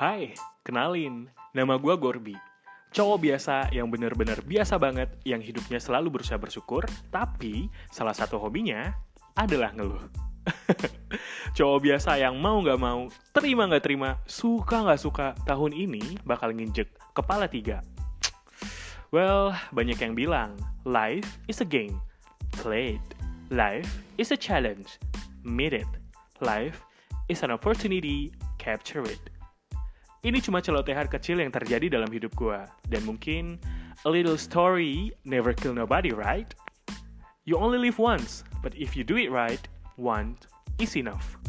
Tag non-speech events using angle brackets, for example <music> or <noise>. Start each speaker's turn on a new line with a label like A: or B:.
A: Hai, kenalin, nama gue Gorbi. Cowok biasa yang bener-bener biasa banget, yang hidupnya selalu berusaha bersyukur, tapi salah satu hobinya adalah ngeluh. <laughs> Cowok biasa yang mau gak mau, terima gak terima, suka gak suka, tahun ini bakal nginjek kepala tiga. Well, banyak yang bilang, life is a game. Play it. Life is a challenge. Meet it. Life is an opportunity. Capture it. Ini cuma celotehan kecil yang terjadi dalam hidup gua dan mungkin a little story never kill nobody, right? You only live once, but if you do it right, one is enough.